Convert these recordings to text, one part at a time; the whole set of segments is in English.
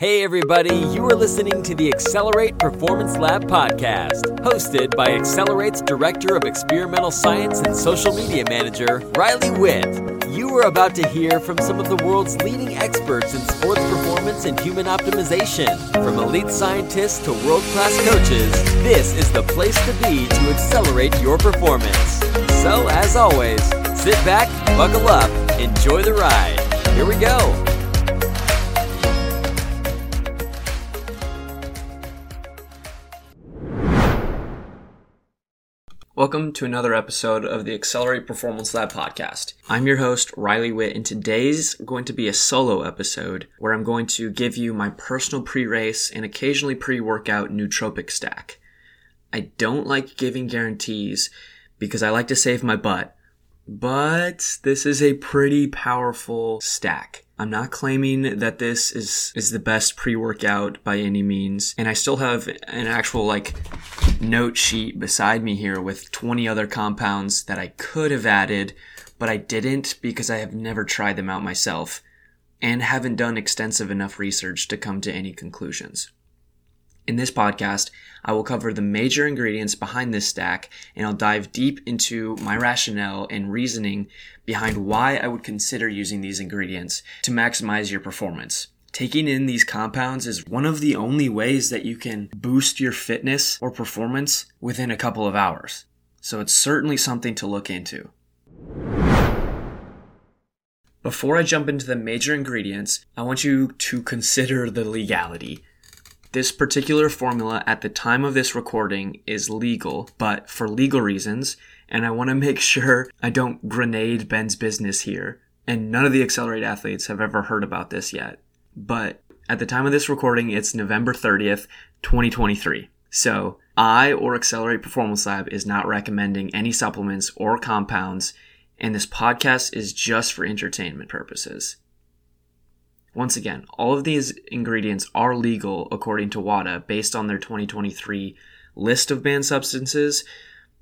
Hey, everybody, you are listening to the Accelerate Performance Lab podcast, hosted by Accelerate's Director of Experimental Science and Social Media Manager, Riley Witt. You are about to hear from some of the world's leading experts in sports performance and human optimization. From elite scientists to world class coaches, this is the place to be to accelerate your performance. So, as always, sit back, buckle up, enjoy the ride. Here we go. Welcome to another episode of the Accelerate Performance Lab podcast. I'm your host, Riley Witt, and today's going to be a solo episode where I'm going to give you my personal pre race and occasionally pre workout nootropic stack. I don't like giving guarantees because I like to save my butt, but this is a pretty powerful stack. I'm not claiming that this is is the best pre-workout by any means, and I still have an actual like note sheet beside me here with 20 other compounds that I could have added, but I didn't because I have never tried them out myself and haven't done extensive enough research to come to any conclusions. In this podcast, I will cover the major ingredients behind this stack and I'll dive deep into my rationale and reasoning behind why I would consider using these ingredients to maximize your performance. Taking in these compounds is one of the only ways that you can boost your fitness or performance within a couple of hours. So it's certainly something to look into. Before I jump into the major ingredients, I want you to consider the legality. This particular formula at the time of this recording is legal, but for legal reasons, and I want to make sure I don't grenade Ben's business here. And none of the Accelerate athletes have ever heard about this yet. But at the time of this recording, it's November 30th, 2023. So I or Accelerate Performance Lab is not recommending any supplements or compounds, and this podcast is just for entertainment purposes. Once again, all of these ingredients are legal according to WADA based on their 2023 list of banned substances,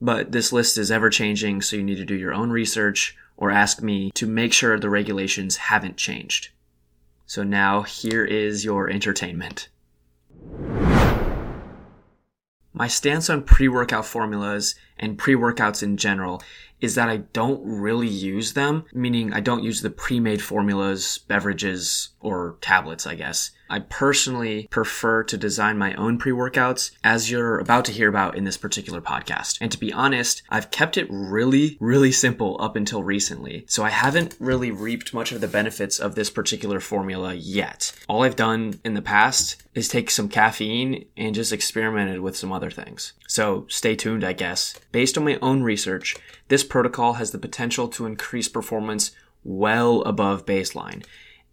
but this list is ever changing, so you need to do your own research or ask me to make sure the regulations haven't changed. So now here is your entertainment. My stance on pre workout formulas and pre workouts in general is that I don't really use them, meaning I don't use the pre-made formulas, beverages, or tablets, I guess. I personally prefer to design my own pre-workouts as you're about to hear about in this particular podcast. And to be honest, I've kept it really, really simple up until recently. So I haven't really reaped much of the benefits of this particular formula yet. All I've done in the past is take some caffeine and just experimented with some other things. So stay tuned, I guess. Based on my own research, this protocol has the potential to increase performance well above baseline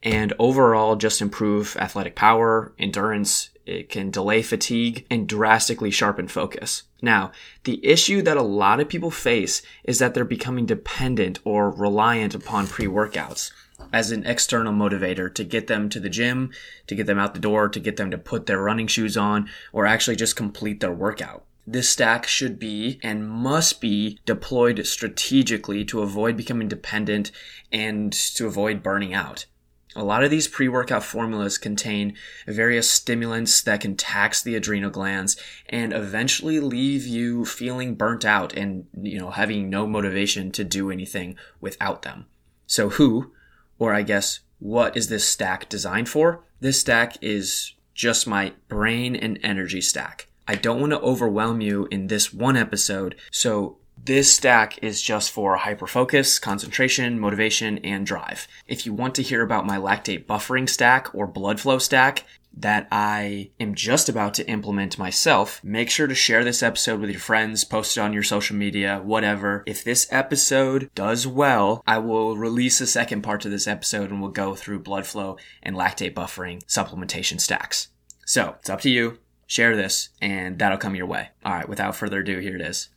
and overall just improve athletic power, endurance, it can delay fatigue and drastically sharpen focus. Now, the issue that a lot of people face is that they're becoming dependent or reliant upon pre-workouts as an external motivator to get them to the gym, to get them out the door, to get them to put their running shoes on, or actually just complete their workout. This stack should be and must be deployed strategically to avoid becoming dependent and to avoid burning out. A lot of these pre-workout formulas contain various stimulants that can tax the adrenal glands and eventually leave you feeling burnt out and, you know, having no motivation to do anything without them. So who, or I guess what is this stack designed for? This stack is just my brain and energy stack. I don't want to overwhelm you in this one episode, so this stack is just for hyperfocus, concentration, motivation, and drive. If you want to hear about my lactate buffering stack or blood flow stack, that I am just about to implement myself, make sure to share this episode with your friends, post it on your social media, whatever. If this episode does well, I will release a second part to this episode and we'll go through blood flow and lactate buffering supplementation stacks. So it's up to you share this, and that'll come your way. All right, without further ado, here it is.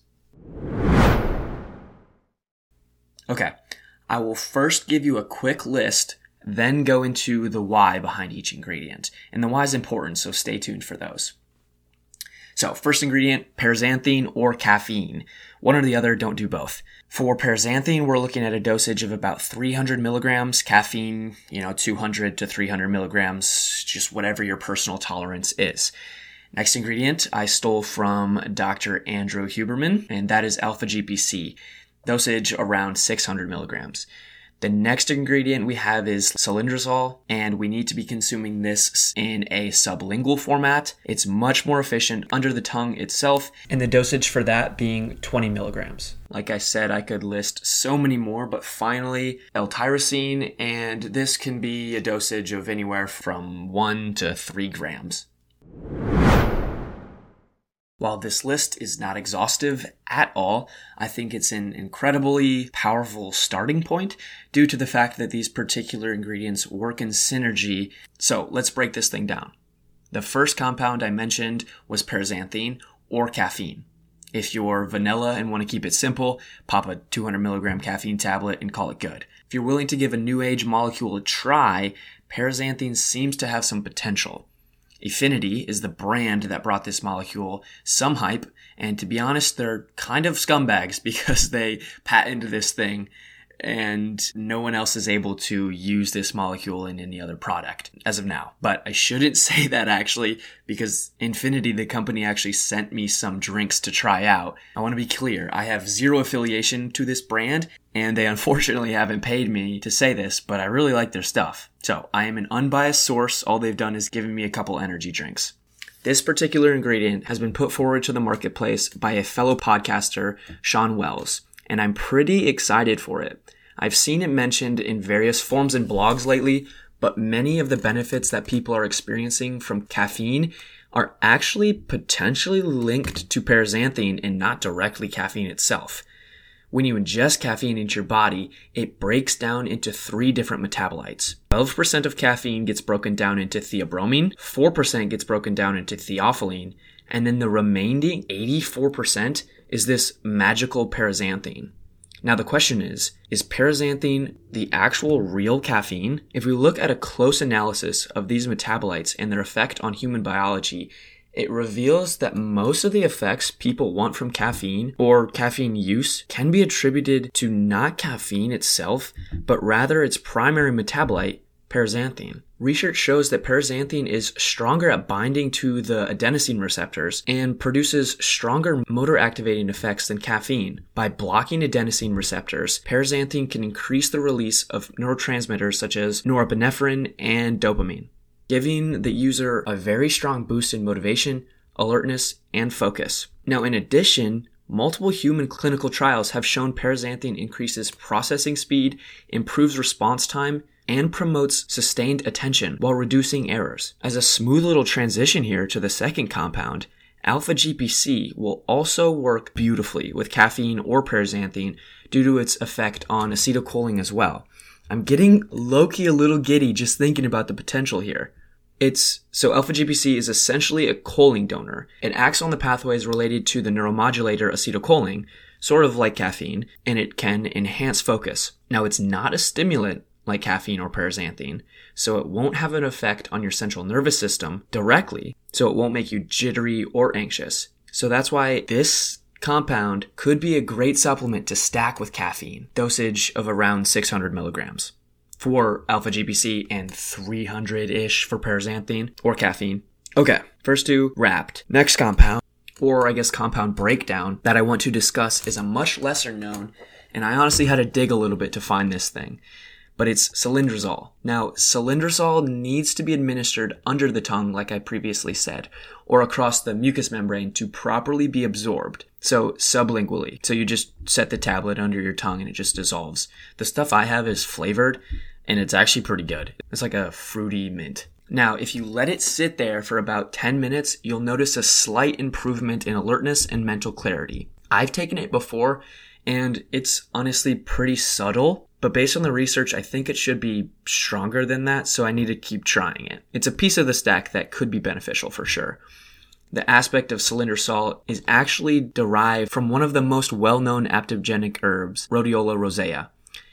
Okay, I will first give you a quick list, then go into the why behind each ingredient. And the why is important, so stay tuned for those. So, first ingredient, paraxanthine or caffeine. One or the other, don't do both. For paraxanthine, we're looking at a dosage of about 300 milligrams. Caffeine, you know, 200 to 300 milligrams, just whatever your personal tolerance is. Next ingredient I stole from Dr. Andrew Huberman, and that is alpha GPC. Dosage around 600 milligrams. The next ingredient we have is salidrosol, and we need to be consuming this in a sublingual format. It's much more efficient under the tongue itself, and the dosage for that being 20 milligrams. Like I said, I could list so many more, but finally, L-tyrosine, and this can be a dosage of anywhere from 1 to 3 grams. While this list is not exhaustive at all, I think it's an incredibly powerful starting point due to the fact that these particular ingredients work in synergy. So let's break this thing down. The first compound I mentioned was paraxanthine or caffeine. If you're vanilla and want to keep it simple, pop a 200 milligram caffeine tablet and call it good. If you're willing to give a new age molecule a try, paraxanthine seems to have some potential. Enfinity is the brand that brought this molecule. Some hype, and to be honest, they're kind of scumbags because they patented this thing and no one else is able to use this molecule in any other product as of now. But I shouldn't say that actually because Enfinity, the company, actually sent me some drinks to try out. I want to be clear, I have zero affiliation to this brand and they unfortunately haven't paid me to say this, but I really like their stuff. So I am an unbiased source. All they've done is given me a couple energy drinks. This particular ingredient has been put forward to the marketplace by a fellow podcaster, Shawn Wells and I'm pretty excited for it. I've seen it mentioned in various forms and blogs lately, but many of the benefits that people are experiencing from caffeine are actually potentially linked to paraxanthine and not directly caffeine itself. When you ingest caffeine into your body, it breaks down into three different metabolites. 12% of caffeine gets broken down into theobromine, 4% gets broken down into theophylline, and then the remaining 84% is this magical paraxanthine. Now the question is, is paraxanthine the actual real caffeine? If we look at a close analysis of these metabolites and their effect on human biology, it reveals that most of the effects people want from caffeine or caffeine use can be attributed to not caffeine itself, but rather its primary metabolite, paraxanthine. Research shows that paraxanthine is stronger at binding to the adenosine receptors and produces stronger motor activating effects than caffeine. By blocking adenosine receptors, paraxanthine can increase the release of neurotransmitters such as norepinephrine and dopamine, giving the user a very strong boost in motivation, alertness, and focus. Now, in addition, Multiple human clinical trials have shown paraxanthine increases processing speed, improves response time, and promotes sustained attention while reducing errors. As a smooth little transition here to the second compound, alpha GPC will also work beautifully with caffeine or paraxanthine due to its effect on acetylcholine as well. I'm getting low-key a little giddy just thinking about the potential here. It's so alpha GPC is essentially a choline donor. It acts on the pathways related to the neuromodulator acetylcholine, sort of like caffeine, and it can enhance focus. Now it's not a stimulant like caffeine or paraxanthine, so it won't have an effect on your central nervous system directly, so it won't make you jittery or anxious. So that's why this compound could be a great supplement to stack with caffeine, dosage of around 600 milligrams for alpha GPC and 300 ish for paraxanthine or caffeine. Okay, first two wrapped. Next compound, or I guess compound breakdown, that I want to discuss is a much lesser known, and I honestly had to dig a little bit to find this thing but it's salidrosol. Now, salidrosol needs to be administered under the tongue, like I previously said, or across the mucous membrane to properly be absorbed. So, sublingually. So, you just set the tablet under your tongue and it just dissolves. The stuff I have is flavored and it's actually pretty good. It's like a fruity mint. Now, if you let it sit there for about 10 minutes, you'll notice a slight improvement in alertness and mental clarity. I've taken it before and it's honestly pretty subtle, but based on the research, I think it should be stronger than that, so I need to keep trying it. It's a piece of the stack that could be beneficial for sure. The aspect of salidrosol is actually derived from one of the most well-known aptogenic herbs, Rhodiola rosea.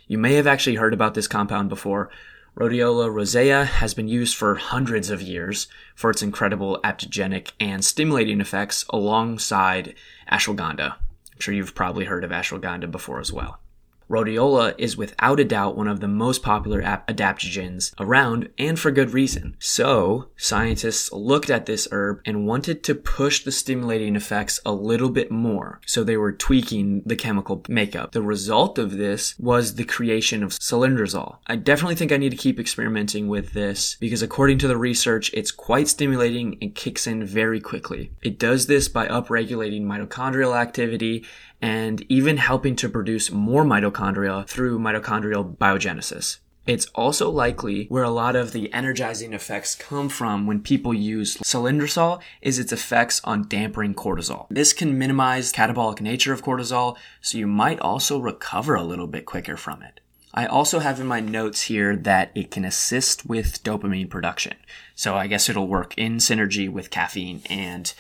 You may have actually heard about this compound before. Rhodiola rosea has been used for hundreds of years for its incredible aptogenic and stimulating effects alongside ashwagandha. I'm sure you've probably heard of ashwagandha before as well. Rhodiola is without a doubt one of the most popular ap- adaptogens around and for good reason. So, scientists looked at this herb and wanted to push the stimulating effects a little bit more. So they were tweaking the chemical makeup. The result of this was the creation of salidrosol. I definitely think I need to keep experimenting with this because according to the research, it's quite stimulating and kicks in very quickly. It does this by upregulating mitochondrial activity and even helping to produce more mitochondria through mitochondrial biogenesis. It's also likely where a lot of the energizing effects come from when people use salidrosol is its effects on dampening cortisol. This can minimize catabolic nature of cortisol, so you might also recover a little bit quicker from it. I also have in my notes here that it can assist with dopamine production. So I guess it'll work in synergy with caffeine and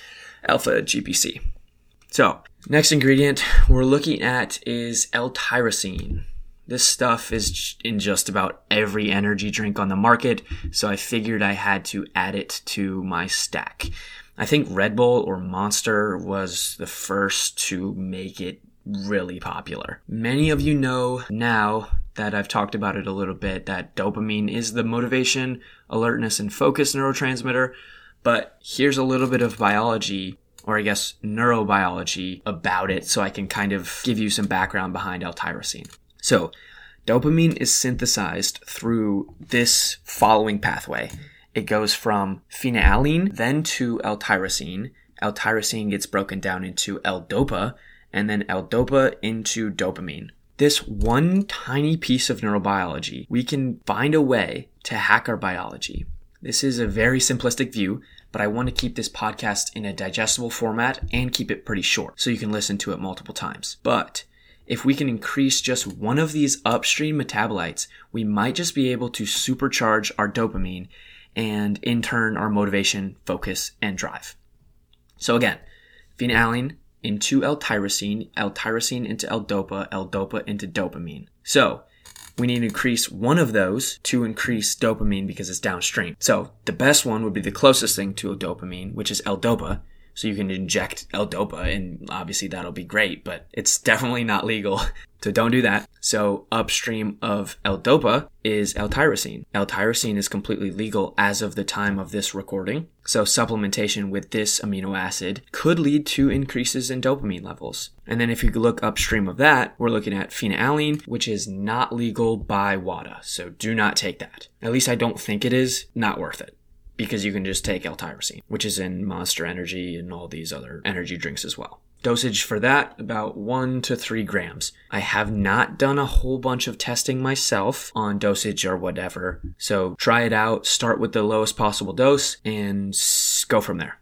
alpha GPC. So, next ingredient we're looking at is L-tyrosine. This stuff is in just about every energy drink on the market, so I figured I had to add it to my stack. I think Red Bull or Monster was the first to make it really popular. Many of you know now that I've talked about it a little bit that dopamine is the motivation, alertness, and focus neurotransmitter. But here's a little bit of biology or I guess neurobiology about it so I can kind of give you some background behind L-tyrosine. So, dopamine is synthesized through this following pathway. It goes from phenylalanine then to L-tyrosine. L-tyrosine gets broken down into L-dopa and then L-dopa into dopamine. This one tiny piece of neurobiology, we can find a way to hack our biology. This is a very simplistic view, but I want to keep this podcast in a digestible format and keep it pretty short so you can listen to it multiple times. But if we can increase just one of these upstream metabolites, we might just be able to supercharge our dopamine and in turn our motivation, focus, and drive. So again, phenylalanine into L-tyrosine, L-tyrosine into L-dopa, L-dopa into dopamine. So we need to increase one of those to increase dopamine because it's downstream. So the best one would be the closest thing to a dopamine, which is L-dopa. So you can inject L-dopa and obviously that'll be great, but it's definitely not legal. So don't do that. So upstream of L-dopa is L-tyrosine. L-tyrosine is completely legal as of the time of this recording. So supplementation with this amino acid could lead to increases in dopamine levels. And then if you look upstream of that, we're looking at phenylalanine, which is not legal by WADA. So do not take that. At least I don't think it is. Not worth it because you can just take L-tyrosine, which is in Monster Energy and all these other energy drinks as well. Dosage for that, about one to three grams. I have not done a whole bunch of testing myself on dosage or whatever. So try it out, start with the lowest possible dose, and go from there.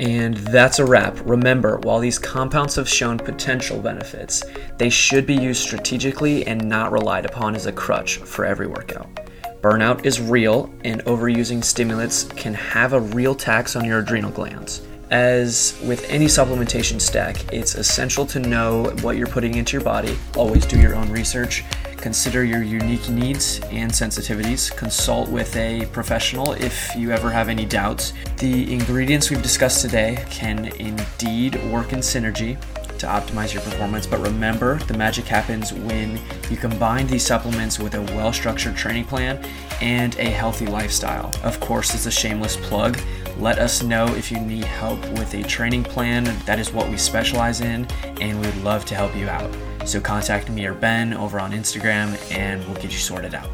And that's a wrap. Remember, while these compounds have shown potential benefits, they should be used strategically and not relied upon as a crutch for every workout. Burnout is real, and overusing stimulants can have a real tax on your adrenal glands. As with any supplementation stack, it's essential to know what you're putting into your body. Always do your own research. Consider your unique needs and sensitivities. Consult with a professional if you ever have any doubts. The ingredients we've discussed today can indeed work in synergy to optimize your performance. But remember, the magic happens when you combine these supplements with a well structured training plan and a healthy lifestyle. Of course, it's a shameless plug. Let us know if you need help with a training plan. That is what we specialize in, and we would love to help you out. So contact me or Ben over on Instagram, and we'll get you sorted out.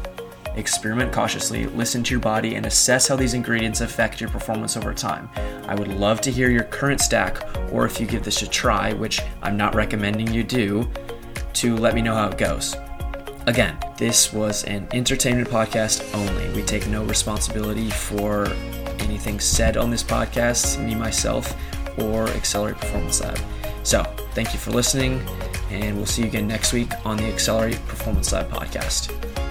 Experiment cautiously, listen to your body, and assess how these ingredients affect your performance over time. I would love to hear your current stack, or if you give this a try, which I'm not recommending you do, to let me know how it goes. Again, this was an entertainment podcast only. We take no responsibility for anything said on this podcast, me, myself, or Accelerate Performance Lab. So, thank you for listening, and we'll see you again next week on the Accelerate Performance Lab podcast.